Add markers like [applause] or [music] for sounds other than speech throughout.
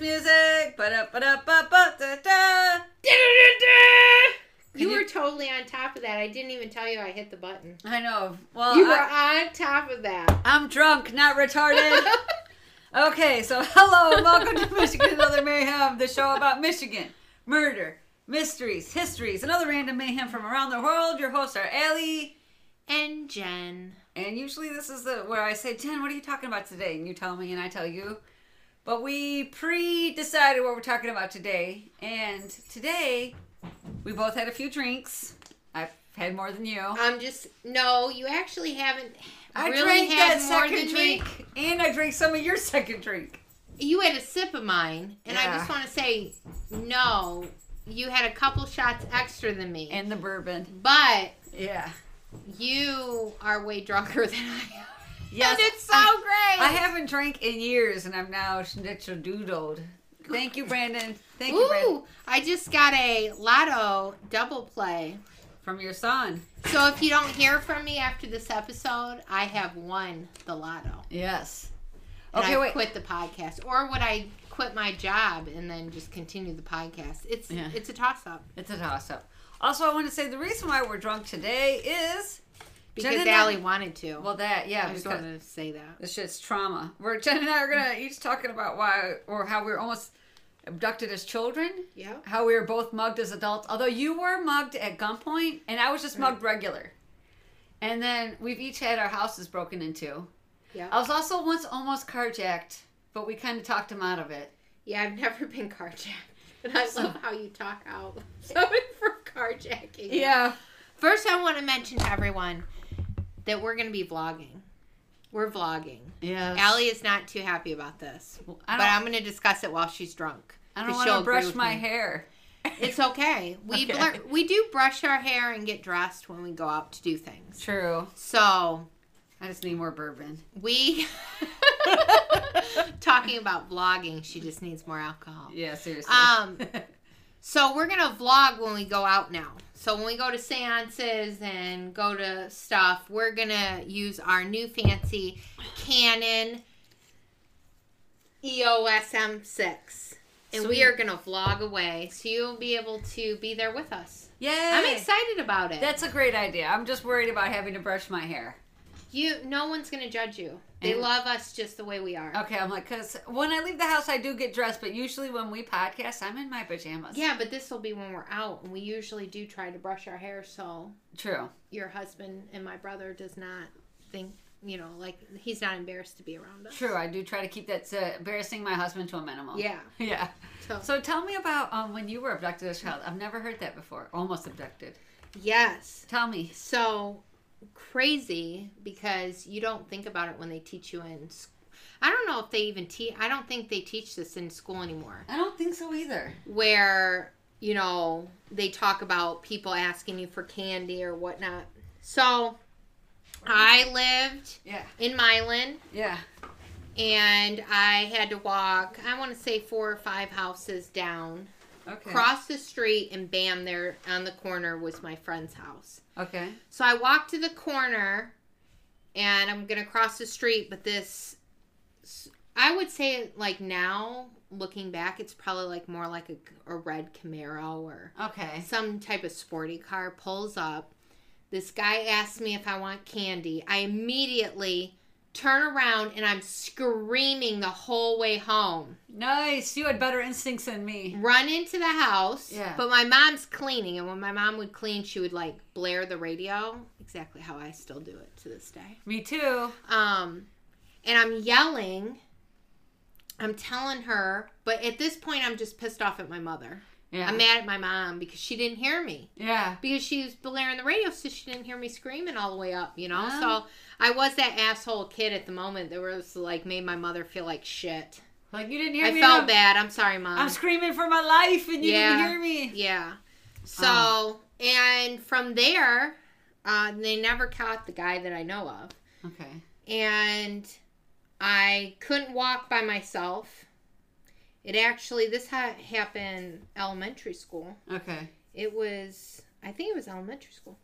podcast music. You were totally on top of that. I didn't even tell you I hit the button. I know. Well, You were I, on top of that. I'm drunk, not retarded. [laughs] Okay, so hello and welcome to Michigan and Other Mayhem, the show about Michigan, murder, mysteries, histories, and other random mayhem from around the world. Your hosts are Allie, and Jen. and usually this is the where I say, Jen, what are you talking about today? And you tell me, and I tell you. But we pre-decided what we're talking about today, and today we both had a few drinks. I've had more than you. I'm just no. You actually haven't I really drank had that more second than me. drink, and I drank some of your second drink. You had a sip of mine, and I Yeah. just want to say, no. You had a couple shots extra than me, And the bourbon. but Yeah. you are way drunker [laughs] than I am. Yes. and it's so I, great. I haven't drank in years and I'm now schnitzel doodled. Thank you, Brandon. Thank you, Brandon. Ooh, I just got a lotto double play. From your son. So if you don't hear from me after this episode, I have won the lotto. Yes. And Okay, I wait. quit the podcast. Or would I quit my job and then just continue the podcast? It's Yeah. it's a toss up. It's a toss up. Also, I want to say the reason why we're drunk today is Because Jen and I- Allie wanted to. well that yeah I just because wanted to say that. this shit's trauma. We're Jen and I are gonna each talking about why or how we were almost abducted as children. Yeah. How we were both mugged as adults. Although you were mugged at gunpoint and I was just mugged regular. And then we've each had our houses broken into. Yeah. I was also once almost carjacked, but we kind of talked him out of it. Yeah, I've never been carjacked. And I love [laughs] how you talk out. Sorry [laughs] for carjacking. Yeah. First, I want to mention to everyone that we're going to be vlogging. We're vlogging. Yeah. Allie is not too happy about this, I but I'm going to discuss it while she's drunk. I don't want to brush my me. hair. It's okay. [laughs] We Okay. blur- we do brush our hair and get dressed when we go out to do things. True. So I just need more bourbon. we [laughs] [laughs] talking about vlogging. She just needs more alcohol. Yeah, seriously. Um, So we're gonna vlog when we go out now. So when we go to seances and go to stuff, we're gonna use our new fancy Canon EOS M6. And we are gonna vlog away, so you'll be able to be there with us. Yay! I'm excited about it. That's a great idea. I'm just worried about having to brush my hair. You. No one's gonna judge you. They And- love us just the way we are. Okay, I'm like, because when I leave the house, I do get dressed, but usually when we podcast, I'm in my pajamas. Yeah, but this will be when we're out, and we usually do try to brush our hair so True. your husband and my brother does not think you know like he's not embarrassed to be around us True. I do try to keep that uh, embarrassing my husband to a minimum. yeah [laughs] Yeah. so So tell me about um, when you were abducted as a child. I've never heard that before. Almost abducted. yes Tell me. so crazy because you don't think about it when they teach you in I don't know if they even teach i don't think they teach this in school anymore I don't think so either. where you know they talk about people asking you for candy or whatnot so i lived Yeah. in milan Yeah. and i had to walk i want to say four or five houses down Okay. cross the street and bam there on the corner was my friend's house Okay. so i walked to the corner and i'm gonna cross the street but this i would say like now looking back it's probably like more like a, a red camaro or Okay. some type of sporty car pulls up this guy asks me if i want candy i immediately turn around and i'm screaming the whole way home Nice. You had better instincts than me. run into the house. Yeah. But my mom's cleaning, and when my mom would clean, she would like blare the radio. Exactly how I still do it to this day. Me too. Um, and I'm yelling. I'm telling her, but at this point, I'm just pissed off at my mother. Yeah. I'm mad at my mom because she didn't hear me yeah. because she was blaring the radio, so she didn't hear me screaming all the way up. You know, so I was that asshole kid at the moment that was like made my mother feel like shit. Like you didn't hear I me. felt I'm, bad. I'm sorry, mom. I'm screaming for my life and you Yeah. didn't hear me. Yeah. So, Oh. and from there, uh, they never caught the guy that I know of. Okay. And I couldn't walk by myself. It actually, this ha- happened elementary school. Okay. It was, I think it was elementary school.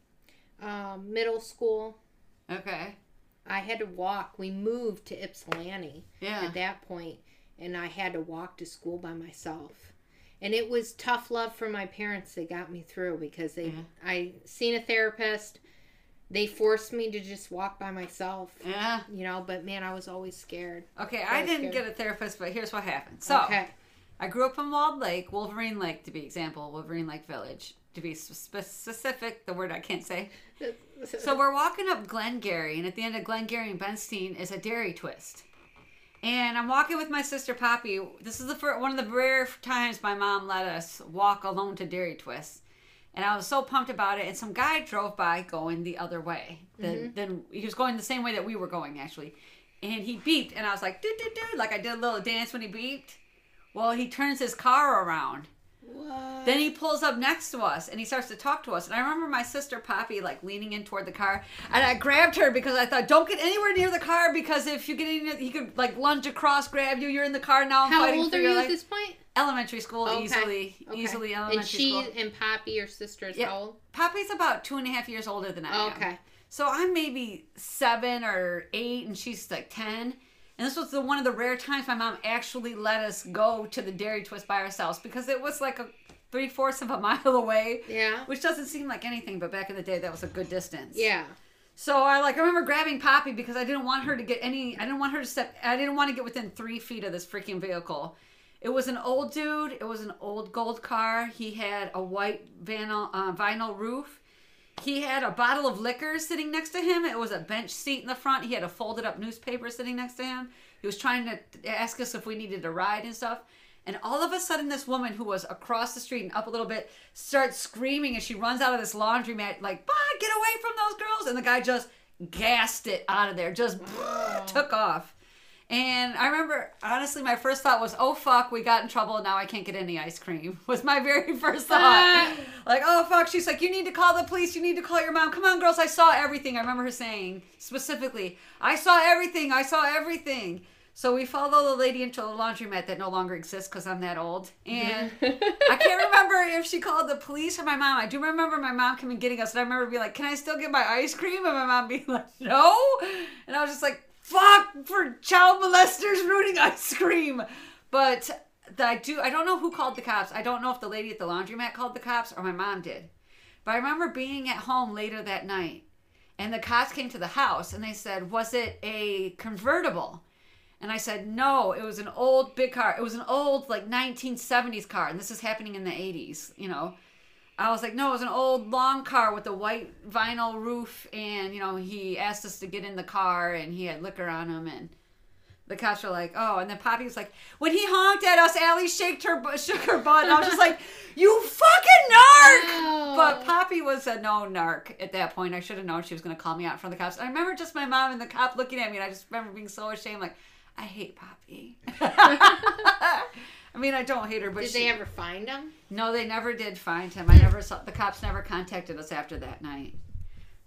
Um, middle school. Okay. I had to walk. We moved to Ypsilanti Yeah. at that and I had to walk to school by myself. And it was tough love for my parents that got me through because they Yeah. I seen a therapist. They forced me to just walk by myself. Yeah. You know, but man, I was always scared. Okay, I I didn't scared. get a therapist, but here's what happened. So, okay. I grew up in Walled Lake, Wolverine Lake to be example, Wolverine Lake Village to be specific. The word I can't say. [laughs] So we're walking up Glengarry, and at the end of Glengarry and Benstein is a dairy twist. And I'm walking with my sister Poppy. This is the fir- one of the rare times my mom let us walk alone to Dairy Twist. And I was so pumped about it. And some guy drove by going the other way. Then, mm-hmm. then he was going the same way that we were going, actually. And he beeped. And I was like, dude, dude, dude. Like I did a little dance when he beeped. Well, he turns his car around. What? Then he pulls up next to us and he starts to talk to us. And I remember my sister Poppy like leaning in toward the car, and I grabbed her because I thought, "Don't get anywhere near the car because if you get in, he could like lunge across, grab you. You're in the car now. How old are you at life." this point? Elementary school, Okay. easily, Okay. easily elementary school. And she school. and Poppy, your sister, is Yeah. how old? Poppy's about two and a half years older than I am. Okay. So I'm maybe seven or eight, and she's like ten. And this was the one of the rare times my mom actually let us go to the Dairy Twist by ourselves because it was like a three fourths of a [laughs] mile away. Yeah. Which doesn't seem like anything, but back in the day, that was a good distance. Yeah. So I like I remember grabbing Poppy because I didn't want her to get any. I didn't want her to step. I didn't want to get within three feet of this freaking vehicle. It was an old dude. It was an old gold car. He had a white vinyl uh, vinyl roof. He had a bottle of liquor sitting next to him. It was a bench seat in the front. He had a folded up newspaper sitting next to him. He was trying to ask us if we needed a ride and stuff. And all of a sudden, this woman who was across the street and up a little bit starts screaming, and she runs out of this laundromat like, "Bah, get away from those girls!" And the guy just gassed it out of there, just took off. And I remember, honestly, my first thought was, "Oh fuck, we got in trouble. Now I can't get any ice cream." [laughs] Was my very first thought. [laughs] like, "Oh fuck." She's like, "You need to call the police. You need to call your mom. Come on, girls. I saw everything." I remember her saying specifically, "I saw everything. I saw everything." So we follow the lady into a laundromat that no longer exists because I'm that old. And [laughs] I can't remember if she called the police or my mom. I do remember my mom coming getting us, and I remember being like, "Can I still get my ice cream?" And my mom being like, "No," and I was just like, "Fuck for child molesters ruining ice cream." But I do. I don't know who called the cops. I don't know if the lady at the laundromat called the cops or my mom did. But I remember being at home later that night, and the cops came to the house, and they said, "Was it a convertible?" And I said, no, it was an old big car. It was an old, like, 1970s car. And this is happening in the 80s, you know. I was like, no, it was an old long car with a white vinyl roof. And, you know, he asked us to get in the car and he had liquor on him. And the cops were like, oh. And then Poppy was like, when he honked at us, Allie shaked her, shook her butt. And I was just like, [laughs] you fucking narc! Wow. But Poppy was a no narc at that point. I should have known she was going to call me out in front of the cops. I remember just my mom and the cop looking at me, and I just remember being so ashamed. Like, I hate Poppy. [laughs] [laughs] I mean, I don't hate her, but Did she, they ever find him? no, they never did find him. I never saw the cops. Never contacted us after that night.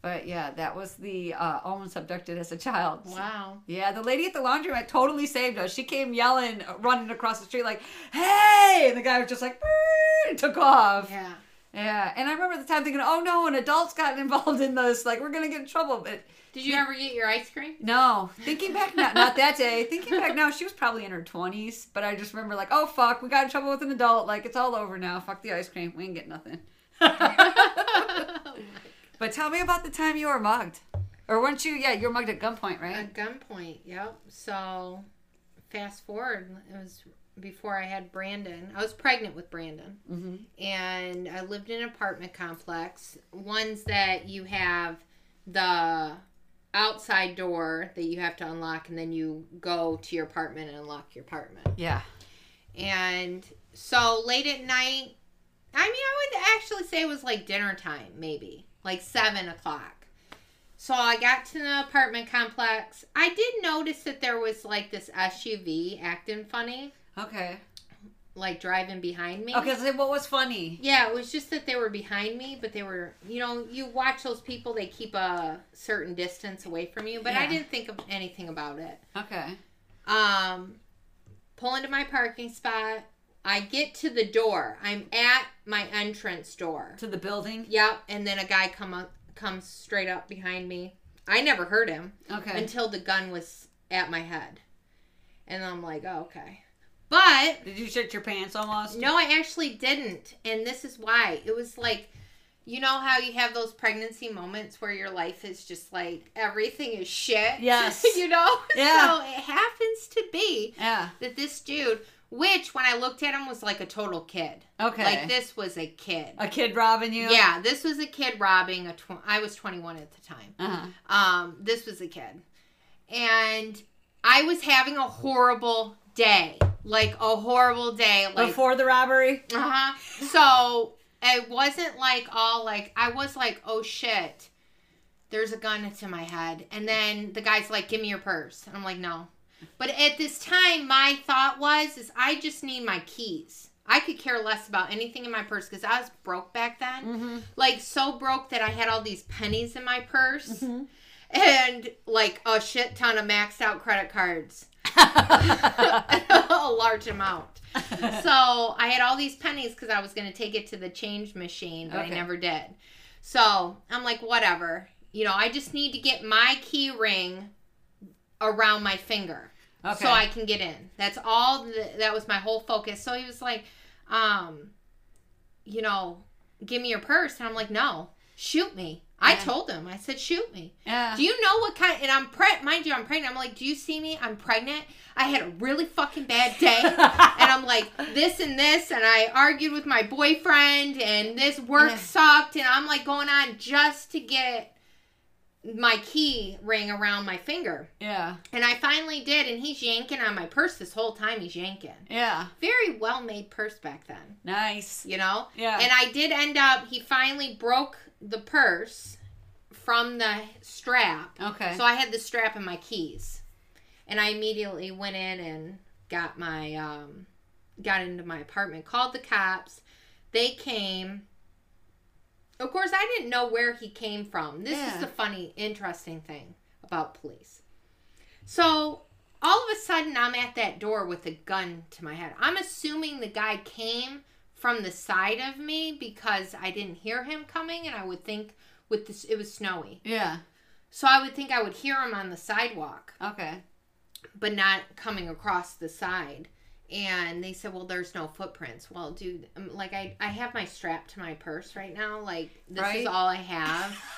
But yeah, that was the uh, almost abducted as a child. Wow. Yeah, the lady at the laundromat totally saved us. She came yelling, running across the street like, "Hey!" And the guy was just like, and took off. Yeah. Yeah, and I remember the time thinking, "Oh no, an adult's gotten involved in this. Like, we're gonna get in trouble." But Did you ever get your ice cream? no, thinking back, not not that day. Thinking back now, she was probably in her twenties. But I just remember like, "Oh fuck, we got in trouble with an adult. Like, it's all over now. Fuck the ice cream. We ain't get nothing." [laughs] but tell me about the time you were mugged, or weren't you? Yeah, you were mugged at gunpoint, right? At gunpoint, yep. So, fast forward, it was before I had Brandon. I was pregnant with Brandon. mm-hmm. and I lived in an apartment complex. Ones that you have the outside door that you have to unlock, and then you go to your apartment and unlock your apartment. Yeah. And so late at night, I mean, I would actually say it was like dinner time, maybe like seven o'clock. So I got to the apartment complex. I did notice that there was like this SUV acting funny, Okay. like driving behind me. Okay. So what was funny? Yeah, it was just that they were behind me, but they were, you know, you watch those people, they keep a certain distance away from you, but I didn't think of anything about it. Okay. Um, pull into my parking spot. I get to the door. I'm at my entrance door. To the building. Yep, and then a guy come up, comes straight up behind me. I never heard him Okay. until the gun was at my head. And I'm like, oh, okay. But Did you shit your pants almost? no, I actually didn't. And this is why. It was like, you know how you have those pregnancy moments where your life is just like everything is shit? Yes. [laughs] you know? Yeah. So it happens to be Yeah. that this dude, which when I looked at him was like a total kid. Okay. Like this was a kid. A kid robbing you? Yeah, this was a kid robbing a. Tw- I was 21 at the time. Uh-huh. Um, this was a kid, and I was having a horrible day, like a horrible day. Like, Before the robbery? uh-huh. So it wasn't like all like I was like, oh shit, there's a gun to my head, and then the guy's like, give me your purse, and I'm like, no. But at this time, my thought was, is I just need my keys. I could care less about anything in my purse because I was broke back then Mm-hmm. like so broke that I had all these pennies in my purse Mhm. and like a shit ton of maxed out credit cards, [laughs] a large amount. So I had all these pennies because I was going to take it to the change machine, but Okay. I never did. So I'm like, whatever. You know, I just need to get my key ring around my finger okay. so I can get in. That's all. The, that was my whole focus. So he was like, um, you know, give me your purse, and I'm like, no, shoot me. I Yeah. told him. I said, shoot me. yeah. Do you know what kind? And I'm pregnant. Mind you, I'm pregnant. I'm like, do you see me? I'm pregnant. I had a really fucking bad day. [laughs] and I'm like this and this, and I argued with my boyfriend, and this work Yeah. sucked, and I'm like going on just to get my key ring around my finger. yeah. And I finally did, and he's yanking on my purse this whole time. He's yanking. Yeah. Very well made purse back then, Nice. you know? Yeah. And I did end up, he finally broke the purse from the strap. okay. So I had the strap and my keys. And I immediately went in and got my, um, got into my apartment, called the cops. They came. Of course, I didn't know where he came from. This Yeah. is the funny, interesting thing about police. So all of a sudden, I'm at that door with a gun to my head. I'm assuming the guy came from the side of me because I didn't hear him coming, and I would think with this, it was snowy. yeah. So I would think I would hear him on the sidewalk, Okay. but not coming across the side. And they said, "Well, there's no footprints." Well, dude, um, like I, I have my strap to my purse right now. Like this Right. is all I have. [laughs]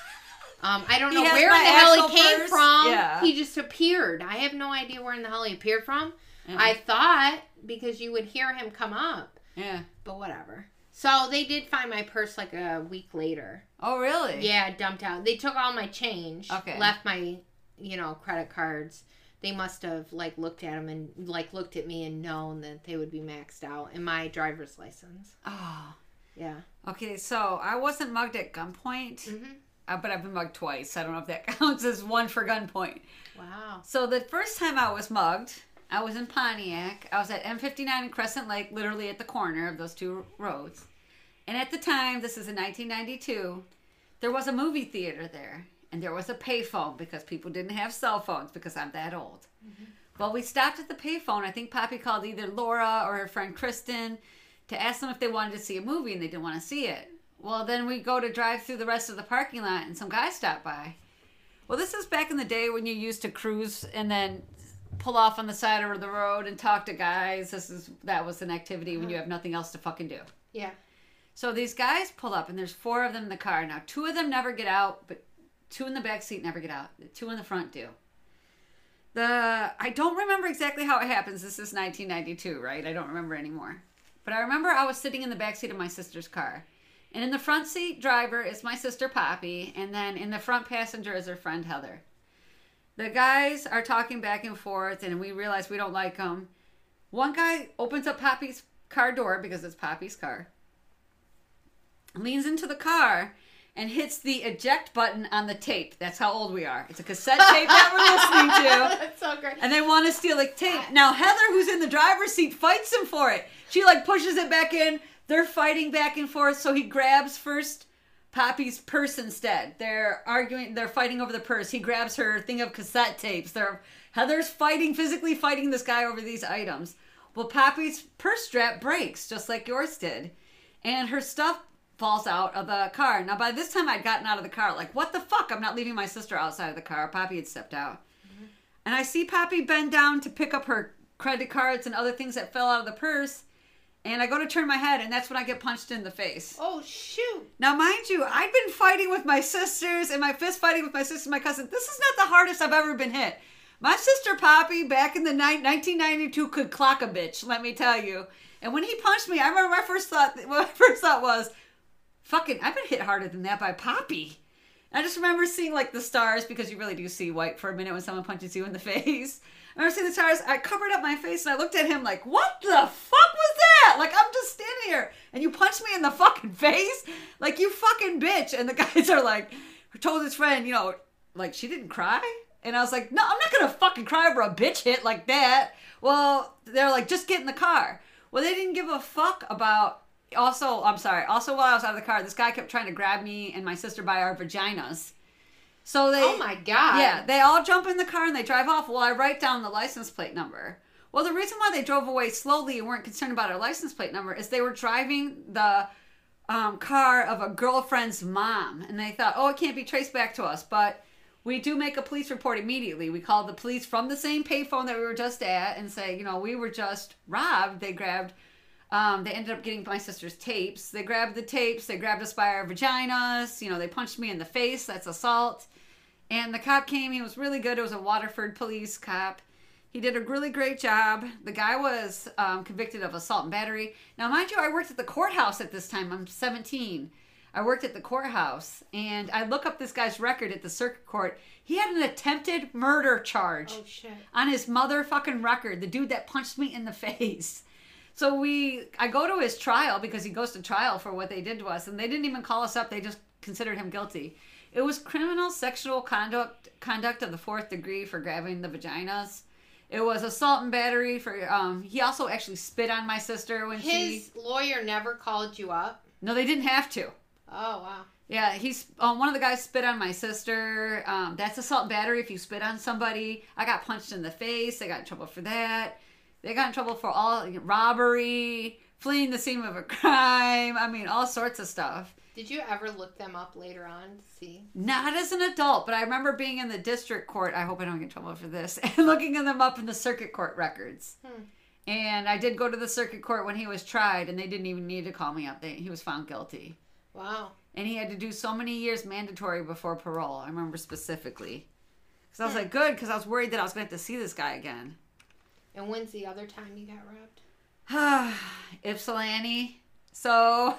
Um, I don't He know where in the hell he came purse? from. Yeah. He just appeared. I have no idea where in the hell he appeared from. Yeah. I thought because you would hear him come up, yeah. but whatever. So they did find my purse like a week later. Oh, really? Yeah, dumped out. They took all my change. Okay. Left my, you know, credit cards. They must have like looked at them and like looked at me and known that they would be maxed out and my driver's license. Oh. Yeah. Okay, so I wasn't mugged at gunpoint, Mhm. uh, but I've been mugged twice. I don't know if that [laughs] counts as one for gunpoint. Wow. So the first time I was mugged, I was in Pontiac. I was at M59 and Crescent Lake, literally at the corner of those two roads. And at the time, this is in 1992, there was a movie theater there. And there was a payphone because people didn't have cell phones because I'm that old. Mm-hmm. Well, we stopped at the payphone. I think Poppy called either Laura or her friend Kristen to ask them if they wanted to see a movie and they didn't want to see it. Well, then we go to drive through the rest of the parking lot and some guy stopped by. Well, this is back in the day when you used to cruise and then pull off on the side of the road and talk to guys. This is that was an activity when you uh-huh. have nothing else to fucking do. Yeah. So these guys pull up and there's four of them in the car. Now, two of them never get out, but two in the back seat never get out. The two in the front do. The I don't remember exactly how it happens. This is 1992, right? I don't remember anymore. But I remember I was sitting in the back seat of my sister's car. And in the front seat driver is my sister Poppy, and then in the front passenger is her friend Heather. The guys are talking back and forth, and we realize we don't like them. One guy opens up Poppy's car door because it's Poppy's car, leans into the car, and hits the eject button on the tape. That's how old we are. It's a cassette [laughs] tape that we're listening to. That's so great. And they want to steal the tape. Now Heather, who's in the driver's seat, fights him for it. She like pushes it back in. They're fighting back and forth. So he grabs first Poppy's purse instead. They're arguing. They're fighting over the purse. He grabs her thing of cassette tapes. They're Heather's fighting, physically fighting this guy over these items. Well, Poppy's purse strap breaks just like yours did, and her stuff falls out of the car. Now, by this time, I'd gotten out of the car. Like, what the fuck? I'm not leaving my sister outside of the car. Poppy had stepped out. Mm-hmm. And I see Poppy bend down to pick up her credit cards and other things that fell out of the purse. And I go to turn my head, and that's when I get punched in the face. Oh shoot! Now, mind you, I've been fighting with my sisters and my fist fighting with my sister and my cousin. This is not the hardest I've ever been hit. My sister Poppy back in the ni- 1992 could clock a bitch, let me tell you. And when he punched me, I remember my first thought. [laughs] My first thought was, "Fucking, I've been hit harder than that by Poppy." And I just remember seeing like the stars because you really do see white for a minute when someone punches you in the [laughs] face. I remember seeing the stars. I covered up my face and I looked at him like, "What the fuck was that?" Like I'm just standing here and you punched me in the fucking face, like you fucking bitch. And the [laughs] guys are like, told his friend, you know, like she didn't cry. And I was like, no, I'm not gonna fucking cry over a bitch hit like that. Well, they're like, just get in the car. Well, they didn't give a fuck about. Also, I'm sorry. Also, while I was out of the car, this guy kept trying to grab me and my sister by our vaginas. So they. Oh my god! Yeah, they all jump in the car and they drive off. Well, I write down the license plate number. Well, the reason why they drove away slowly and weren't concerned about our license plate number is they were driving the um, car of a girlfriend's mom, and they thought, oh, it can't be traced back to us. But we do make a police report immediately. We call the police from the same payphone that we were just at and say, you know, we were just robbed. They grabbed. Um, they ended up getting my sister's tapes. They grabbed the tapes. They grabbed us by our vaginas. You know, they punched me in the face. That's assault. And the cop came. He was really good. It was a Waterford police cop. He did a really great job. The guy was um, convicted of assault and battery. Now, mind you, I worked at the courthouse at this time. I'm 17. I worked at the courthouse, and I look up this guy's record at the circuit court. He had an attempted murder charge Oh on his motherfucking record. The dude that punched me in the [laughs] face. So we, I go to his trial because he goes to trial for what they did to us, and they didn't even call us up. They just considered him guilty. It was criminal sexual conduct conduct of the fourth degree for grabbing the vaginas. It was assault and battery for. Um, he also actually spit on my sister when she. His lawyer never called you up. No, they didn't have to. Oh wow! Yeah, he's um, one of the guys spit on my sister. Um, that's assault and battery if you spit on somebody. I got punched in the face. I got in trouble for that. They got in trouble for all robbery, fleeing the scene of a crime. I mean, all sorts of stuff. Did you ever look them up later on to see? Not as an adult, but I remember being in the district court. I hope I don't get in trouble for this. [laughs] And looking them up in the circuit court records. Hmm. And I did go to the circuit court when he was tried, and they didn't even need to call me up. They, he was found guilty. Wow. and he had to do so many years mandatory before parole. I remember specifically. Because I was Hmm. like, good, because I was worried that I was going to have to see this guy again. And when's the other time you got robbed? Ypsilanti. [sighs] So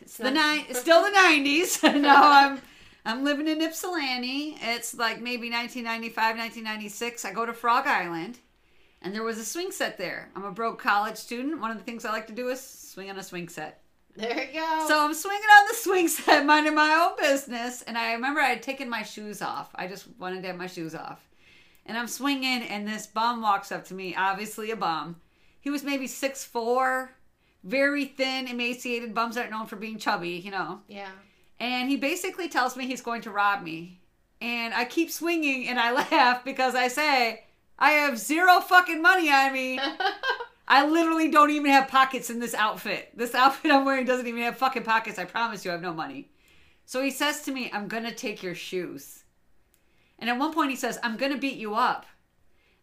it's the nine. [laughs] Still the nineties. [laughs] no, I'm I'm living in Ypsilanti. It's like maybe 1995, 1996. I go to Frog Island, and there was a swing set there. I'm a broke college student. One of the things I like to do is swing on a swing set. There you go. So I'm swinging on the swing set, [laughs] minding my own business. And I remember I had taken my shoes off. I just wanted to have my shoes off. And I'm swinging, and this bum walks up to me, obviously a bum. He was maybe six four, very thin, emaciated. Bums aren't known for being chubby, you know. yeah. And he basically tells me he's going to rob me. And I keep swinging, and I [laughs] laugh because I say, I have zero fucking money on me. [laughs] I literally don't even have pockets in this outfit. This outfit I'm wearing doesn't even have fucking pockets. I promise you, I have no money. So he says to me, I'm gonna take your shoes. And at one point he says, I'm gonna beat you up.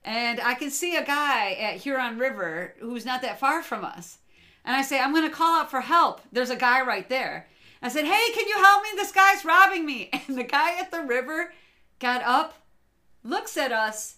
And I can see a guy at Huron River who's not that far from us. And I say, I'm gonna call out for help. There's a guy right there. I said, Hey, can you help me? This guy's robbing me. [laughs] And the guy at the river got up, looks at us,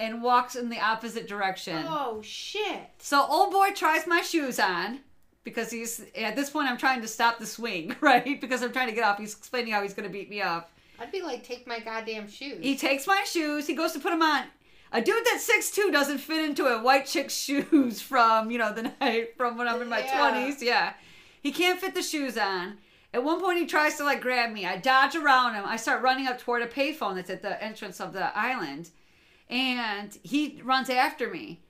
and walks in the opposite direction. oh shit. So old boy tries my shoes on because he's at this point I'm trying to stop the swing, [laughs] right? Because I'm trying to get off. He's explaining how he's going to beat me up. I'd be like, take my goddamn shoes. He takes my shoes. He goes to put them on. A dude that's six two doesn't fit into a white chick's shoes from you know the night from when I'm in my Yeah. twenties. Yeah, he can't fit the shoes on. At one point, he tries to like grab me. I dodge around him. I start running up toward a payphone that's at the entrance of the island, and he runs after me.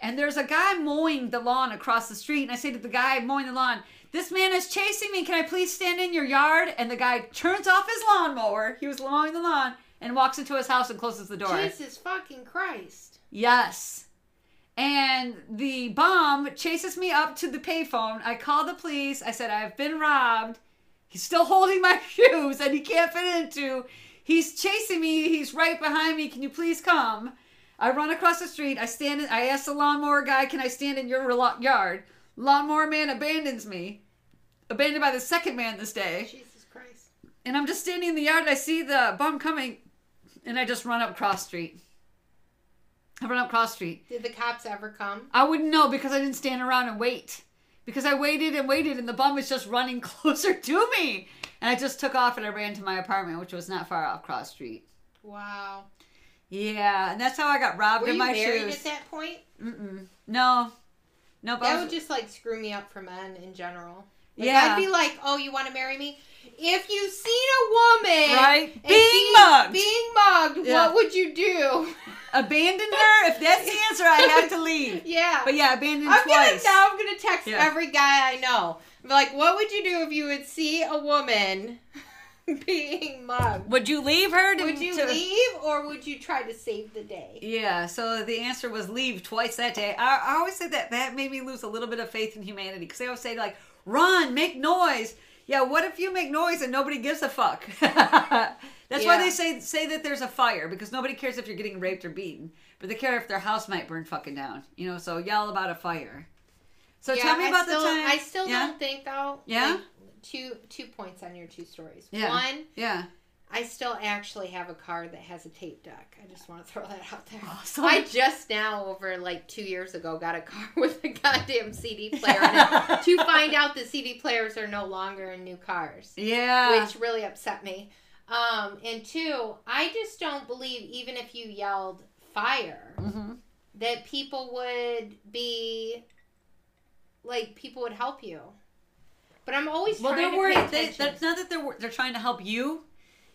And there's a guy mowing the lawn across the street, and I say to the guy mowing the lawn, "This man is chasing me. Can I please stand in your yard?" And the guy turns off his lawnmower. He was mowing the lawn and walks into his house and closes the door. Jesus fucking Christ. Yes. And the bomb chases me up to the payphone. I call the police. I said, I've been robbed. He's still holding my [laughs] shoes and he can't fit into. He's chasing me. He's right behind me. Can you please come? I run across the street. I stand. In, I ask the lawnmower guy, "Can I stand in your yard?" Lawnmower man abandons me, abandoned by the second man this day. Jesus Christ. And I'm just standing in the yard. And I see the bum coming, and I just run up cross street. I run up cross street. Did the cops ever come? I wouldn't know because I didn't stand around and wait. Because I waited and waited, and the bum was just running [laughs] closer to me. And I just took off and I ran to my apartment, which was not far off cross street. Wow. Yeah, and that's how I got robbed Were in you my married at that point? Mm-mm. No, no, but I That was- would just like screw me up for men in general. Like, Yeah. I'd be like, "Oh, you want to marry me? If you seen a woman right being mugged, being mugged, Yeah. what would you do?" abandon her. If that's the answer, I had to leave. [laughs] yeah. But yeah, abandon I'm gonna twice. now. I'm gonna text Yeah. every guy I know. Be like, what would you do if you would see a woman [laughs] being mugged? Would you leave her? To, Would you to- leave or would you try to save the day? Yeah, so the answer was leave twice that day. I, I always say that that made me lose a little bit of faith in humanity because they always say like, run, make noise. Yeah, what if you make noise and nobody gives a fuck? [laughs] That's why they say say that there's a fire because nobody cares if you're getting raped or beaten, but they care if their house might burn fucking down. You know, so yell about a fire. So Yeah, tell me I about still, the time. I still yeah? don't think though. Yeah? like, two two points on your two stories. Yeah. One, Yeah. I still actually have a car that has a tape deck. I just want to throw that out there. Awesome. I just now, over like two years ago, got a car [laughs] with a goddamn CD player in it [laughs] to find out that CD players are no longer in new cars, yeah. which really upset me. Um, and two, I just don't believe even if you yelled fire, hmm that people would be like people would help you. But I'm always Well, they're worried. They, that's not that they're they're trying to help you.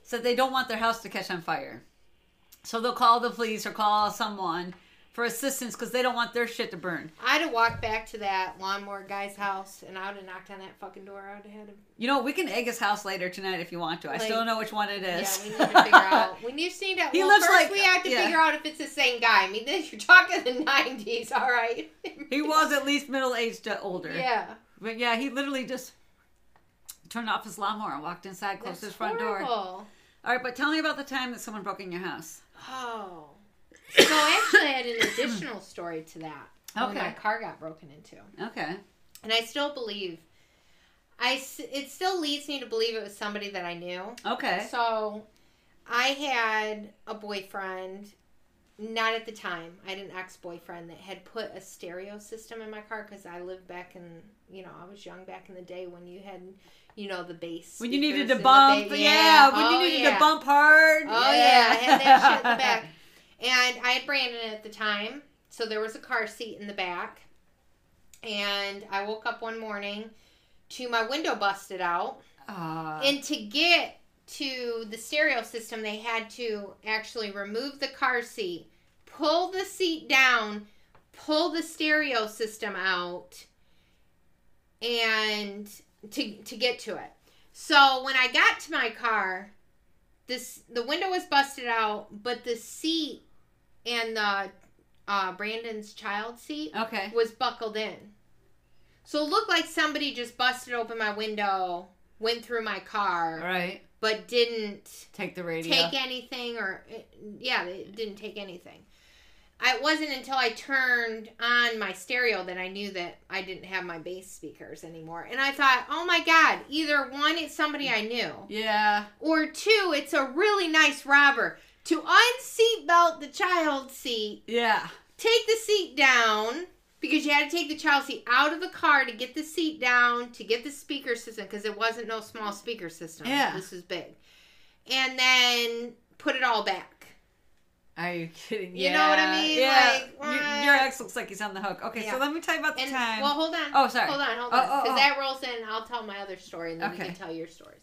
So they don't want their house to catch on fire. So they'll call the police or call someone for assistance because they don't want their shit to burn. I'd have walked back to that lawnmower guy's house and I would have knocked on that fucking door. I would have had him. You know, we can egg his house later tonight if you want to. I still don't know which one it is. Yeah, we need to figure out. We need to see that. He well, lives like- we have to yeah. figure out if it's the same guy. I mean, [laughs] you're talking the '90s, all right? [laughs] he was at least middle aged to uh, older. Yeah. But yeah, he literally just turned off his lawnmower and walked inside, closed That's his front door. All right, but tell me about the time that someone broke in your house. Oh. [coughs] So I actually had an additional story to that. When my car got broken into. Okay. And I still believe, I it still leads me to believe it was somebody that I knew. Okay. So I had a boyfriend, not at the time. I had an ex boyfriend that had put a stereo system in my car because I lived back in, you know, I was young back in the day when you had, you know, the bass. When you needed to bump, ba- yeah. When Oh, you needed yeah. to bump hard. Oh yeah, I had that shit in the back. [laughs] And I had Brandon at the time, so there was a car seat in the back. And I woke up one morning to my window busted out. Ah. And to get to the stereo system, they had to actually remove the car seat, pull the seat down, pull the stereo system out, and to to get to it. So when I got to my car, this the window was busted out, but the seat and the uh, Brandon's child seat okay. was buckled in. So it looked like somebody just busted open my window, went through my car, right? but didn't Take the radio. take anything or yeah, they didn't take anything. It wasn't until I turned on my stereo that I knew that I didn't have my bass speakers anymore. And I thought, "Oh my god, either one it's somebody I knew, yeah. or two it's a really nice robber to unseat belt the child seat Yeah. take the seat down because you had to take the child seat out of the car to get the seat down to get the speaker system because it wasn't no small speaker system. Yeah. This is big. And then put it all back. Are you kidding? Me? You know what I mean? Yeah. Like, your, your ex looks like he's on the hook. Okay, Yeah. so let me tell you about the And time. well, hold on. Oh, sorry. Hold on, hold Oh, on. oh, Because oh. that rolls in. I'll tell my other story and then you can tell your stories.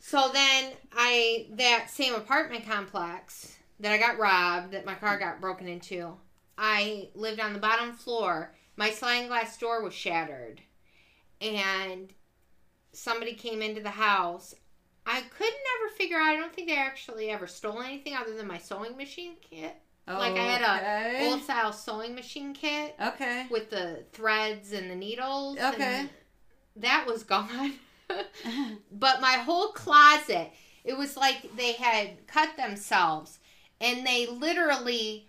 So then I that same apartment complex that I got robbed, that my car got broken into. I lived on the bottom floor. My sliding glass door was shattered, and somebody came into the house. I could never figure out. I don't think they actually ever stole anything other than my sewing machine kit, like I had a Okay. old style sewing machine kit Okay. with the threads and the needles. Okay. and that was gone. [laughs] [laughs] but my whole closet, it was like they had cut themselves and they literally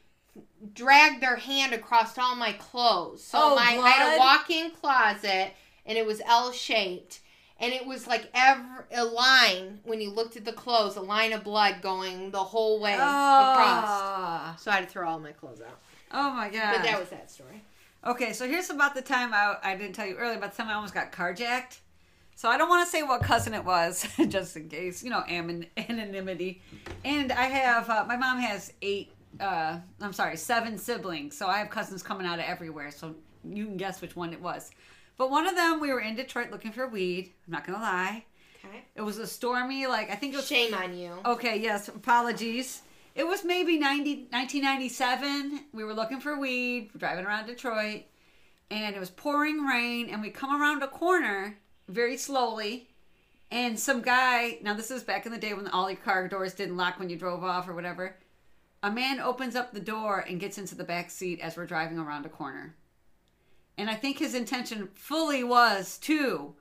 dragged their hand across all my clothes. So Oh, my I had a walk-in closet and it was L-shaped. And it was like every a line when you looked at the clothes, a line of blood going the whole way across. Oh, So I had to throw all my clothes out. oh my god. But that was that story. Okay, so here's about the time I, I didn't tell you earlier about the time I almost got carjacked. So I don't want to say what cousin it was, [laughs] just in case, you know, anon- anonymity. And I have, uh, my mom has eight, uh, I'm sorry, seven siblings. So I have cousins coming out of everywhere. So you can guess which one it was. But one of them, we were in Detroit looking for weed. I'm not going to lie. Okay. It was a stormy, like, I think it was Shame on you. Okay, yes, apologies. It was maybe 90, 1997. We were looking for weed, driving around Detroit, and it was pouring rain, and we come around a corner very slowly, and some guy, now this is back in the day when all your car doors didn't lock when you drove off or whatever, a man opens up the door and gets into the back seat as we're driving around a corner. And I think his intention fully was to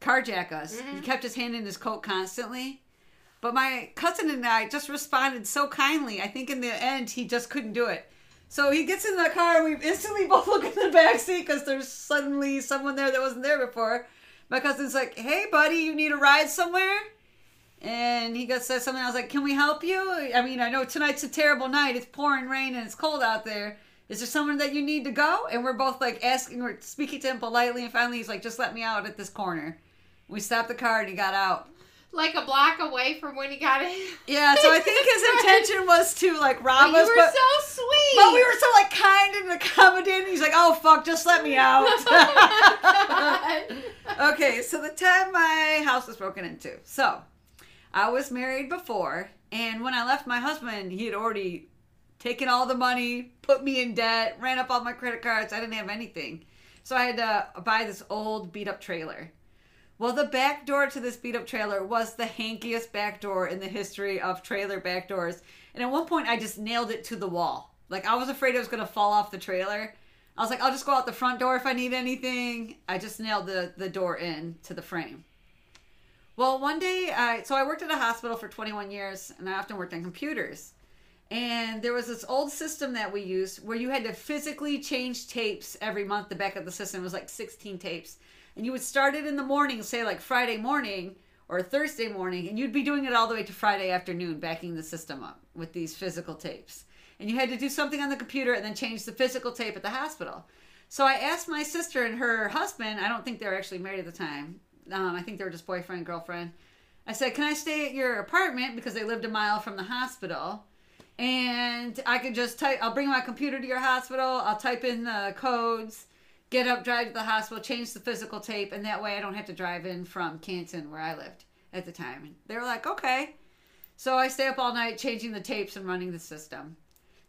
carjack us. He mm-hmm. kept his hand in his coat constantly. But my cousin and I just responded so kindly. I think in the end, he just couldn't do it. So he gets in the car, and we instantly [laughs] both look in the back seat because there's suddenly someone there that wasn't there before. My cousin's like, "Hey, buddy, you need a ride somewhere?" And he goes says something. I was like, "Can we help you?" I mean, I know tonight's a terrible night. It's pouring rain and it's cold out there. Is there someone that you need to go? And we're both like asking, we're speaking to him politely, and finally he's like, "Just let me out at this corner." We stopped the car and he got out. Like a block away from when he got in. Yeah, so I think his [laughs] intention was to like But rob you us, were but, so sweet. but we were so like kind and accommodating. He's like, "Oh fuck, just let me out." [laughs] Oh [laughs] okay, so the time my house was broken into. So, I was married before, and when I left my husband, he had already taken all the money, put me in debt, ran up all my credit cards. I didn't have anything. So I had to buy this old beat up trailer. Well, the back door to this beat up trailer was the hankiest back door in the history of trailer back doors. And at one point, I just nailed it to the wall. Like, I was afraid it was going to fall off the trailer. I was like, I'll just go out the front door if I need anything. I just nailed the, the door in to the frame. Well, one day, I, so I worked at a hospital for 21 years, and I often worked on computers. And there was this old system that we used where you had to physically change tapes every month. The back of the system was like 16 tapes. And you would start it in the morning, say like Friday morning or Thursday morning, and you'd be doing it all the way to Friday afternoon, backing the system up with these physical tapes. And you had to do something on the computer and then change the physical tape at the hospital. So I asked my sister and her husband, I don't think they were actually married at the time. Um, I think they were just boyfriend girlfriend. I said, Can I stay at your apartment? Because they lived a mile from the hospital. And I could just type, I'll bring my computer to your hospital, I'll type in the codes, get up, drive to the hospital, change the physical tape, and that way I don't have to drive in from Canton, where I lived at the time. And they were like, Okay. So I stay up all night changing the tapes and running the system.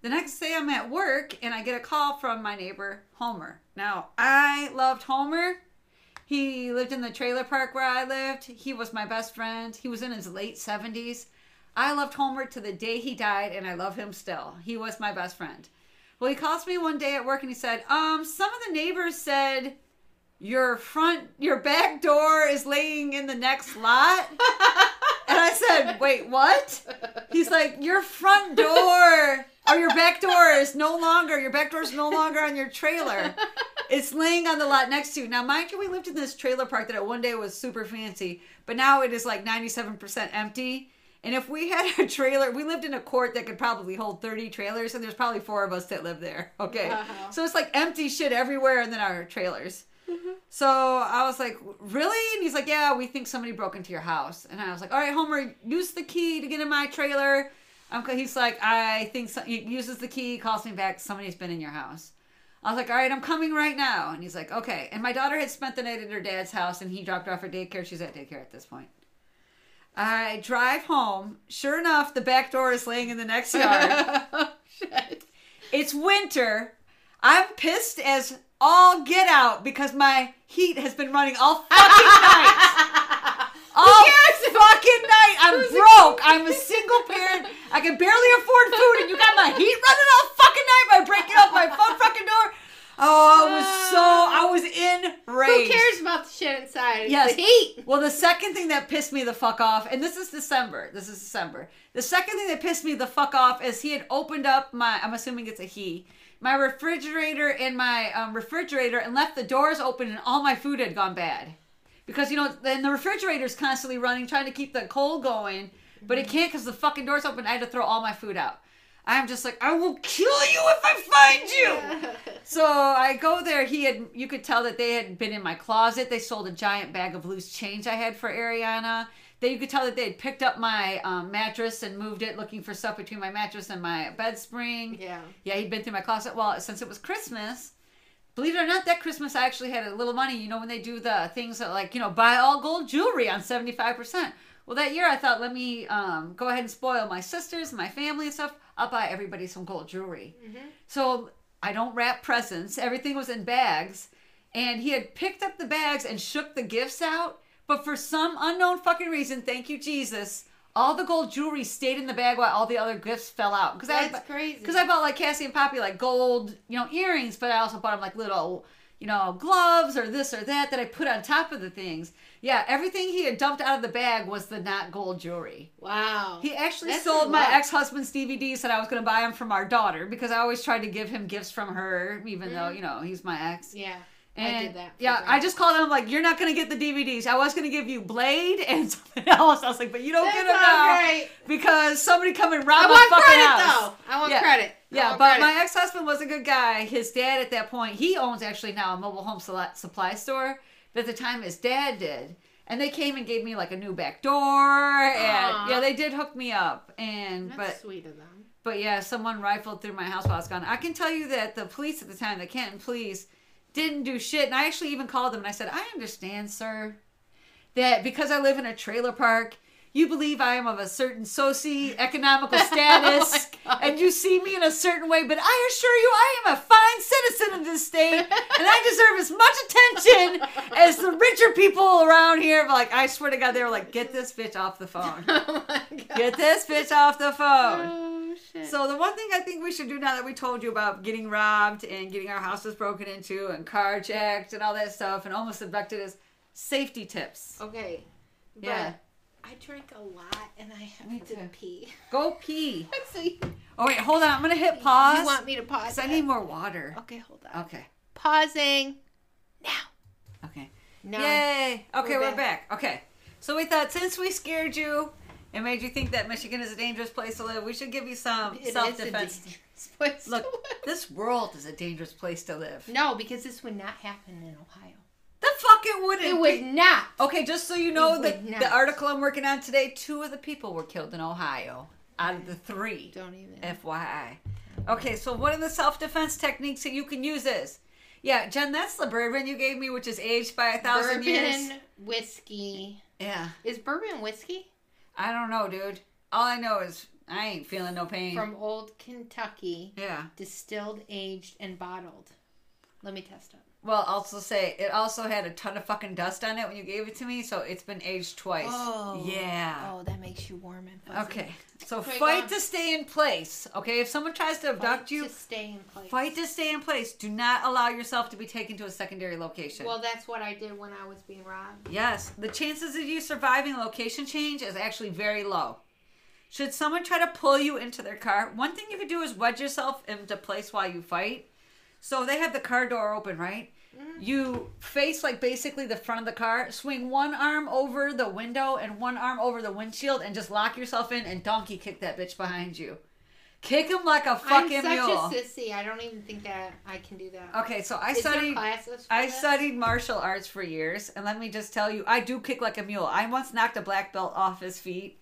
The next day I'm at work and I get a call from my neighbor, Homer. Now, I loved Homer. He lived in the trailer park where I lived. He was my best friend. He was in his late 70s. I loved Homer to the day he died and I love him still. He was my best friend. Well, he calls me one day at work and he said, "Um, some of the neighbors said your front your back door is laying in the next lot." And I said, "Wait, what?" He's like, "Your front door or your back door is no longer your back door is no longer on your trailer. It's laying on the lot next to you." Now, mind you, we lived in this trailer park that at one day was super fancy, but now it is like 97% empty. And if we had a trailer, we lived in a court that could probably hold 30 trailers, and there's probably four of us that live there. [laughs] Okay. Wow. So it's like empty shit everywhere, and then our trailers. So I was like, really? And he's like, yeah, we think somebody broke into your house. And I was like, all right, Homer, use the key to get in my trailer. Um, he's like, I think so. he uses the key, calls me back. Somebody's been in your house. I was like, all right, I'm coming right now. And he's like, okay. And my daughter had spent the night at her dad's house, and he dropped her off at daycare. She's at daycare at this point. I drive home. Sure enough, the back door is laying in the next yard. [laughs] Shit. It's winter. I'm pissed as all get out because my heat has been running all fucking night. [laughs] All fucking night. I'm broke. I'm a single parent. I can barely afford food, and you got my heat running all fucking night by breaking up my fucking door. Oh, I was so I I was enraged. Who cares about the shit inside? It's Yes. the heat. Well, the second thing that pissed me the fuck off, and this is December. This is December. The second thing that pissed me the fuck off is he had opened up my. I'm assuming it's a he. My refrigerator and my um, refrigerator and left the doors open, and all my food had gone bad. Because you know, then the refrigerator's constantly running, trying to keep the cold going, but it can't because the fucking door's open. I had to throw all my food out. I'm just like, I will kill you if I find you. [laughs] So I go there. He had, you could tell that they had been in my closet. They sold a giant bag of loose change I had for Ariana. Then you could tell that they had picked up my um, mattress and moved it, looking for stuff between my mattress and my bed spring. Yeah. Yeah, he'd been through my closet. Well, since it was Christmas, believe it or not, that Christmas I actually had a little money. You know, when they do the things that like, you know, buy all gold jewelry on 75%. Well, that year I thought, let me um, go ahead and spoil my sisters, my family and stuff. I'll buy everybody some gold jewelry. Mm-hmm. So I don't wrap presents. Everything was in bags. And he had picked up the bags and shook the gifts out. But for some unknown fucking reason, thank you, Jesus, all the gold jewelry stayed in the bag while all the other gifts fell out. Because I, That's crazy. because I bought like Cassie and Poppy like gold, you know, earrings, but I also bought them like little, you know, gloves or this or that that I put on top of the things. Yeah, everything he had dumped out of the bag was the not gold jewelry. Wow. He actually That's sold my ex husband's DVDs that I was going to buy them from our daughter because I always tried to give him gifts from her, even though mm-hmm. you know he's my ex. yeah. And I did that. yeah. I just called him like, "You're not going to get the DVDs. I was going to give you Blade and [laughs] something else." I was like, "But you don't That's get them now right. because somebody come and I rob my want fucking credit house." though. I want Yeah. credit. I Yeah, want but credit. my ex husband was a good guy. His dad at that point, he owns actually now a mobile home supply store. At the time, his dad did. And they came and gave me like a new back door. And Aw. yeah, they did hook me up. And, That's but, sweet of them. but yeah, someone rifled through my house while I was gone. I can tell you that the police at the time, the Canton police, didn't do shit. And I actually even called them and I said, I understand, sir, that because I live in a trailer park, you believe I am of a certain socio-economical status, [laughs] Oh and you see me in a certain way, but I assure you, I am a fine citizen of this state, and I deserve as much attention as the richer people around here. But like, I swear to God, they were like, "Get this bitch off the phone! [laughs] oh. Get this bitch off the phone!" Oh. So the one thing I think we should do now that we told you about getting robbed and getting our houses broken into and carjacked and all that stuff and almost abducted is safety tips. okay. But Yeah. I drink a lot and I have Me to too. pee. [laughs] Go pee. Oh wait, hold on. I'm gonna hit pause. you want me to pause? I need more water. Okay, hold on. Okay. Pausing. Now. Okay. No. Yay. Okay, We're we're, back. Okay. So we thought since we scared you and made you think that Michigan is a dangerous place to live, we should give you some It is a self defense. dangerous place to Look, this world is a dangerous place to live. No, because this would not happen in Ohio. The fuck it wouldn't. It would be. not. Okay, just so you know, the, the article I'm working on today, two of the people were killed in Ohio out of the three. Don't even. FYI. Okay, so one of the self defense techniques that you can use is, yeah, Jen, that's the bourbon you gave me, which is aged by a thousand bourbon years. whiskey. Yeah, Is bourbon whiskey I don't know, dude. All I know is I ain't feeling no pain. from old Kentucky, yeah. distilled, aged, and bottled? Let me test it. Well, also say it also had a ton of fucking dust on it when you gave it to me, so it's been aged twice. Oh. Yeah. Oh, that makes you warm and fuzzy. Okay. So Okay, fight on. to stay in place. Okay, if someone tries to abduct Fight you, to stay in place. Fight to stay in place. Do not allow yourself to be taken to a secondary location. Well, that's what I did when I was being robbed. yes, the chances of you surviving a location change is actually very low. Should someone try to pull you into their car, one thing you could do is wedge yourself into place while you fight. So they have the car door open, right? Mm-hmm. You face like basically the front of the car, swing one arm over the window and one arm over the windshield, and just lock yourself in and donkey kick that bitch behind you. Kick him like a fucking I'm such mule. a sissy. I don't even think that I can do that. Okay, so I Is studied. I this? studied martial arts for years, and let me just tell you, I do kick like a mule. I once knocked a black belt off his feet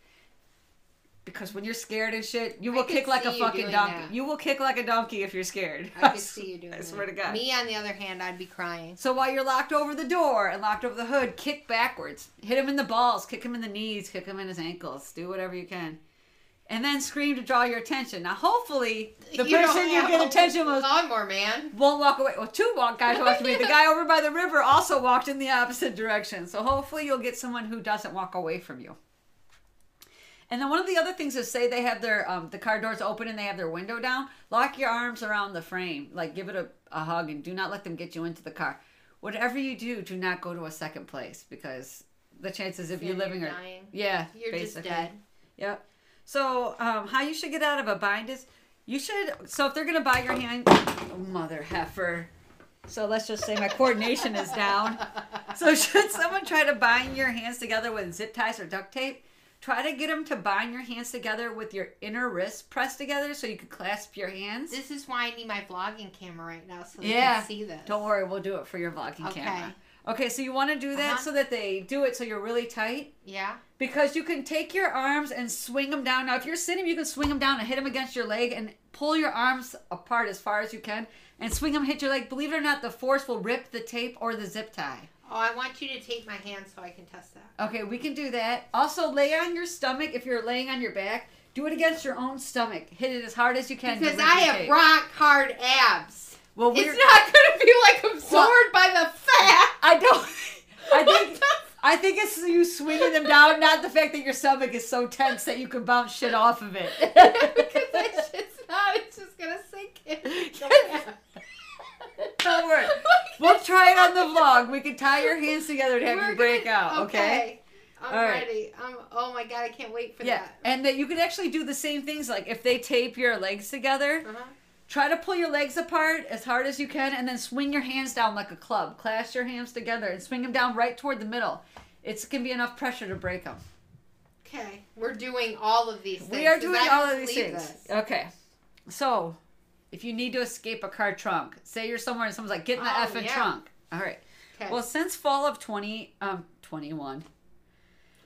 because when you're scared and shit, you will kick like a fucking donkey. that. You will kick like a donkey if you're scared. I could [laughs] see you doing that. I swear that. to God. Me, on the other hand, I'd be crying. So while you're locked over the door and locked over the hood, kick backwards. Hit him in the balls, kick him in the knees, kick him in his ankles. Do whatever you can. And then scream to draw your attention. Now, hopefully, [laughs] the You person you get attention with lawnmower man. won't walk away. Well, two walk guys walked away. The [laughs] guy over by the river also walked in the opposite direction. So hopefully you'll get someone who doesn't walk away from you. And then one of the other things is say they have their um, the car doors open and they have their window down. Lock your arms around the frame, like give it a, a hug, and do not let them get you into the car. whatever you do, do not go to a second place because the chances of you living you're are dying. yeah, You're just basically. dead. Yep. So, um, how you should get out of a bind is you should. So, if they're gonna buy your hand, oh, mother heifer. So let's just say my coordination is down. So [laughs] should someone try to bind your hands together with zip ties or duct tape, try to get them to bind your hands together with your inner wrists pressed together so you can clasp your hands. This is why I need my vlogging camera right now so they Yeah. can see this. Don't worry, we'll do it for your vlogging Okay. camera. Okay, so you want to do that Uh-huh. so that they do it so you're really tight. Yeah. Because you can take your arms and swing them down. Now, if you're sitting, you can swing them down and hit them against your leg and pull your arms apart as far as you can and swing them, hit your leg. Believe it or not, the force will rip the tape or the zip tie. Oh, I want you to take my hand so I can test that. Okay, we can do that. Also, lay on your stomach if you're laying on your back. Do it against your own stomach. Hit it as hard as you can. Because I have tape. rock hard abs. Well, It's not going to be like absorbed by the fat. I don't. I think. I think it's you swinging them down, not the fact that your stomach is so tense that you can bounce shit off of it. [laughs] because that shit's not. It's just gonna sink in. [laughs] We'll try it on the vlog. We can tie your hands together to have We're you break gonna- out. Okay. I'm All right. ready. I'm. Oh my god, I can't wait for Yeah, that. and that you can actually do the same things. Like if they tape your legs together, Uh-huh. try to pull your legs apart as hard as you can, and then swing your hands down like a club. Clasp your hands together and swing them down right toward the middle. It's can be enough pressure to break them. Okay, we're doing all of these things. We are doing all of these things. Okay. So, if you need to escape a car trunk, say you're somewhere and someone's like, get in the Oh, effing yeah. trunk. All right. Okay. Well, since fall of 20, um, 21,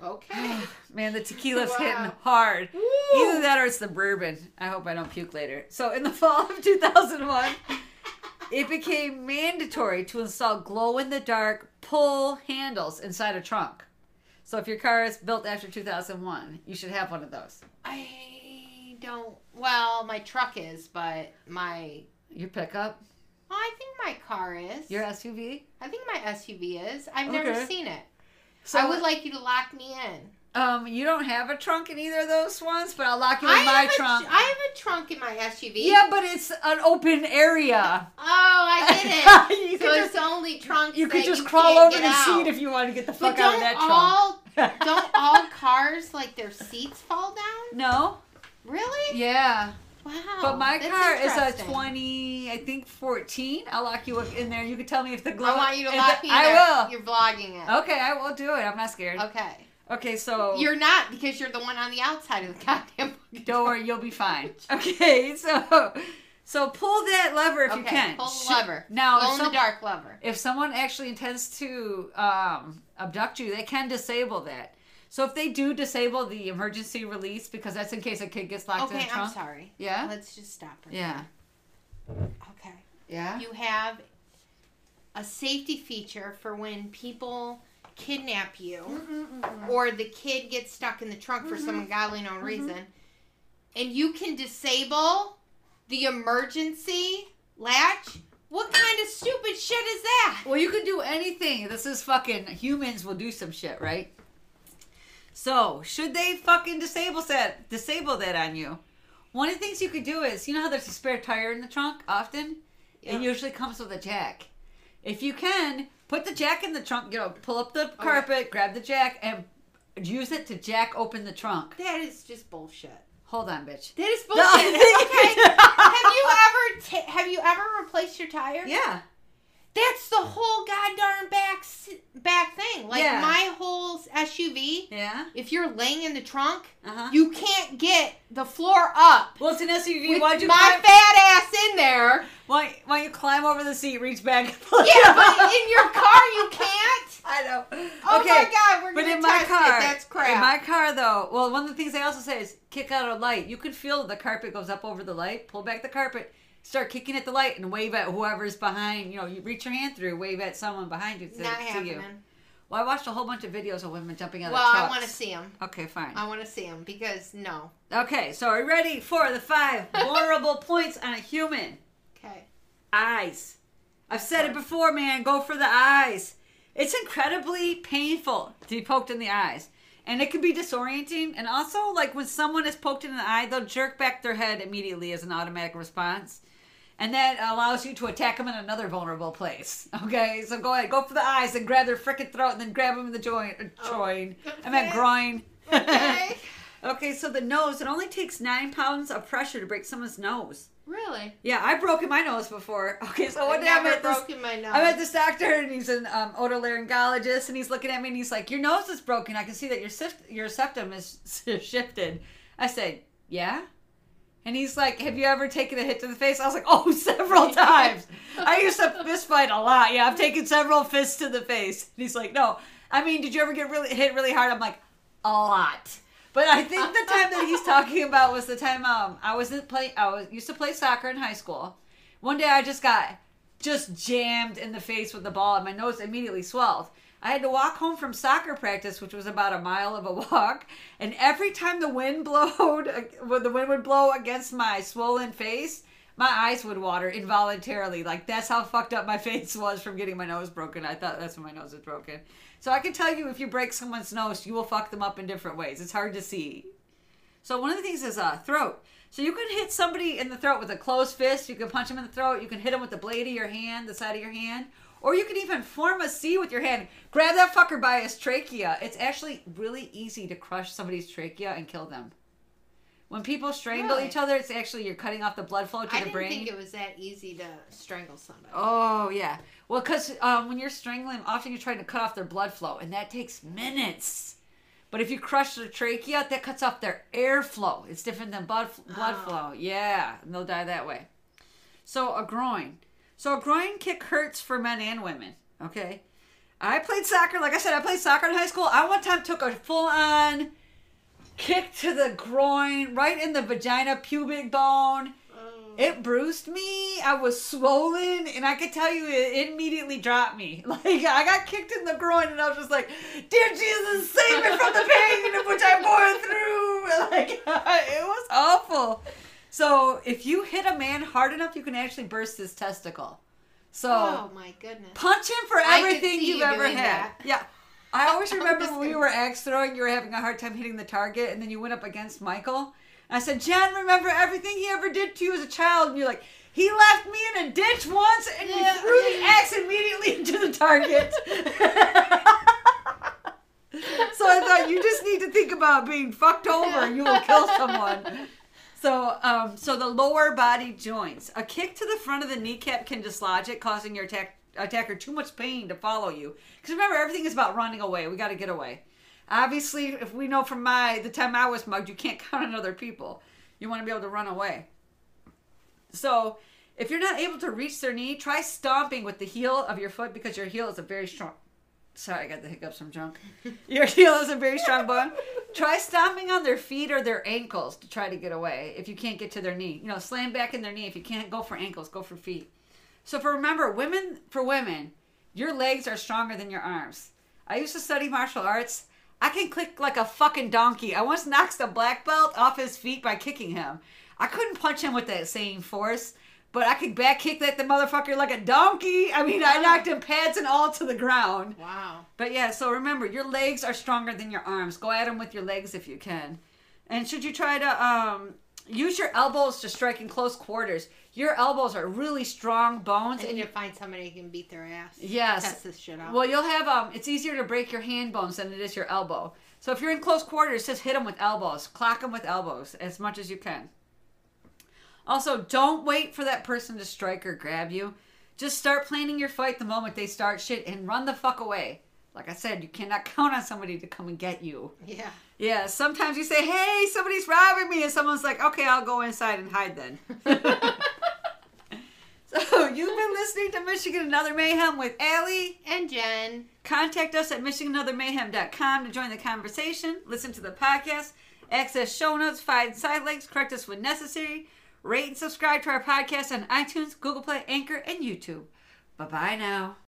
okay. [sighs] man, the tequila's Wow. hitting hard. Woo! Either that or it's the bourbon. I hope I don't puke later. So, in the [laughs] fall of 2001, [laughs] it became mandatory to install glow in the dark pull handles inside a trunk. So, if your car is built after 2001, you should have one of those. I don't. Well, my truck is, but my. Your pickup, Oh, I think my car is. your SUV. I think my SUV is. I've never Okay. seen it. So, I would like you to lock me in. Um, you don't have a trunk in either of those ones, but I'll lock you in I my trunk. tr- I have a trunk in my SUV. yeah, but it's an open area. [laughs] Oh, I get [laughs] it. you so could it's just, only trunks. you could just you crawl over the out. seat if you want to get the But fuck out of that all trunk. don't [laughs] all cars like their seats fall down? no. Really? Yeah. Wow. But my that's car is a 20, I think 14. I'll lock you up in there. You can tell me if the glow. I want you to lock the- me in I will. You're vlogging it. Okay, I will do it. I'm not scared. Okay. Okay, so You're not because you're the one on the outside of the goddamn. don't worry, you'll be fine. [laughs] Okay, so so pull that lever if you can. pull the lever. Now, if in the dark lever. if someone actually intends to um, abduct you, they can disable that. So if they do disable the emergency release, because that's in case a kid gets locked in Okay, the I'm trunk. sorry. Yeah. Let's just stop right Yeah. there. Okay. Yeah. You have a safety feature for when people kidnap you mm-hmm, mm-hmm. or the kid gets stuck in the trunk for some mm-hmm. ungodly known reason and you can disable the emergency latch what kind of stupid shit is that Well, you can do anything. This is fucking humans will do some shit, right? So, should they fucking disable that disable that on you? One of the things you could do is, you know how there's a spare tire in the trunk often? Yeah. It usually comes with a jack. If you can, put the jack in the trunk, you know, pull up the oh, carpet, grab the jack, and use it to jack open the trunk. that is just bullshit Hold on, bitch. that is No. bullshit [laughs] okay have you ever ta- have you ever replaced your tire Yeah. That's the whole goddamn back back thing like Yeah. my whole suv Yeah. if you're laying in the trunk, Uh huh. you can't get the floor up. Well, it's an SUV. Why'd you my climb, fat ass in there. why, why you climb over the seat, reach back, and Yeah, but in your car you [laughs] can't. I know. Oh okay. my god, we're But gonna in my test car, it. That's crap. in my car though, well, one of the things I also say is kick out a light. You can feel the carpet goes up over the light. Pull back the carpet, start kicking at the light, and wave at whoever's behind. You know, you reach your hand through, wave at someone behind you to Not see happening. you. Well, I watched a whole bunch of videos of women jumping out of the wheel. Well, of I want to see them. Okay, fine. I want to see them because no. Okay, so are you ready for the five [laughs] vulnerable points on a human? Okay. eyes. I've said it before, man. Go for the eyes. It's incredibly painful to be poked in the eyes. And it can be disorienting. And also, like when someone is poked in the eye, they'll jerk back their head immediately as an automatic response. And that allows you to attack them in another vulnerable place. [laughs] Okay, so go ahead, go for the eyes and grab their frickin' throat, and then grab them in the joint. Uh, joint. [laughs] I meant groin. [laughs] Okay. okay, so the nose. It only takes nine pounds of pressure to break someone's nose. Really? Yeah, I've broken my nose before. Okay, so one I've day I'm at this, broken my nose. I'm at this doctor and he's an um, otolaryngologist and he's looking at me and he's like, "Your nose is broken. I can see that your sift- your septum is shifted." I said, "Yeah." And he's like, "Have you ever taken a hit to the face?" I was like, "Oh, [laughs] several times. I used to fist fight a lot. Yeah, I've taken several fists to the face." And he's like, "No, I mean, did you ever get really hit really hard?" I'm like, "A lot." But I think the time that he's talking about was the time um I was play I was used to play soccer in high school. One day I just got just jammed in the face with the ball and my nose immediately swelled. I had to walk home from soccer practice, which was about a mile of a walk, and every time the wind [laughs] blowed, the wind would blow against my swollen face, my eyes would water involuntarily. Like that's how fucked up my [laughs] face was from getting my nose broken. I thought that's when my nose was broken. So I can tell you, if you break someone's nose, you will fuck them up in different ways. It's hard to see. So one of the things is uh, throat. So you can hit somebody in the throat with a closed fist. You can punch them in the throat. You can hit them with the blade of your hand, the side of your hand. Or you can even form a C with your hand. Grab that fucker by his trachea. It's actually really easy to crush somebody's trachea and kill them. When people strangle Really? each other, it's actually you're cutting off the blood flow to the brain. I the didn't brain. think it was that easy to strangle somebody. Oh yeah. Well, because um, when you're strangling, often you're trying to cut off their blood flow, and that takes minutes. But if you crush their trachea, that cuts off their airflow. It's different than blood blood Oh. flow. Yeah, and they'll die that way. So a groin. So a groin kick hurts for men and women. Okay. I played soccer. Like I said, I played soccer in high school. I one time took a full on kick to the groin, right in the vagina pubic bone. Oh. It bruised me. I was swollen, and I could tell you it immediately dropped me. [laughs] Like I got kicked in the groin, and I was just like, "Dear Jesus, save me from the pain in which I'm going through." [laughs] Like [laughs] it was awful. So if you hit a man hard enough, you can actually burst his testicle. So Oh my goodness. punch him for everything you've you ever had. that. Yeah. I [laughs] always remember when we were axe throwing, you were having a hard time hitting the target, and then you went up against Michael. And I said, Jen, remember everything he ever did to you as a child? And you're like, he left me in a ditch once, and Yeah. you threw the axe immediately [laughs] into the target. [laughs] so I thought you just need to think about being fucked over, and you will kill someone. So, um, so the lower body joints. A kick to the front of the kneecap can dislodge it, causing your attack, attacker too much pain to follow you. Because remember, everything is about running away. We got to get away. Obviously, if we know from my the time I was mugged, you can't [laughs] count on other people. You want to be able to run away. So, if you're not able to reach their knee, try stomping with the heel of your foot because your heel is a very strong. Sorry, I got the hiccups from drunk. [laughs] Your heel is a very strong bone. Try stomping on their feet or their ankles to try to get away if you can't get to their knee. You know, slam back in their knee. If you can't go for ankles, go for feet. So for remember, women for women, your legs are stronger than your arms. I used to study martial arts. I can kick like a fucking donkey. I once knocked a black belt off his feet by kicking him. I couldn't punch him with that same force, but I could back kick that the motherfucker like a donkey. I mean, I knocked him pads and all to the ground. Wow. But yeah, so remember, your legs are stronger than your arms. Go at them with your legs if you can. And should you try to um, use your elbows to strike in close quarters, your elbows are really strong bones, I and you find somebody who can beat their ass. Yes. Test this shit out. well, you'll have um. It's easier to break your hand bones than it is your elbow. So if you're in close quarters, just hit them with elbows. Clock them with elbows as much as you can. Also, don't wait for that person to strike or grab you. Just start planning your fight the moment they start shit and run the fuck away. Like I said, you cannot [laughs] count on somebody to come and get you. yeah. Yeah, sometimes you say, "Hey, somebody's robbing me," and someone's like, "Okay, I'll go inside and hide then." [laughs] so you've been listening to Michigan and Other Mayhem with Allie. And Jen. Contact us at MichiganAndOtherMayhem.com to join the conversation, listen to the podcast, access show notes, find side links, correct us when necessary, rate and subscribe to our podcast on iTunes, Google Play, Anchor, and YouTube. Bye bye now.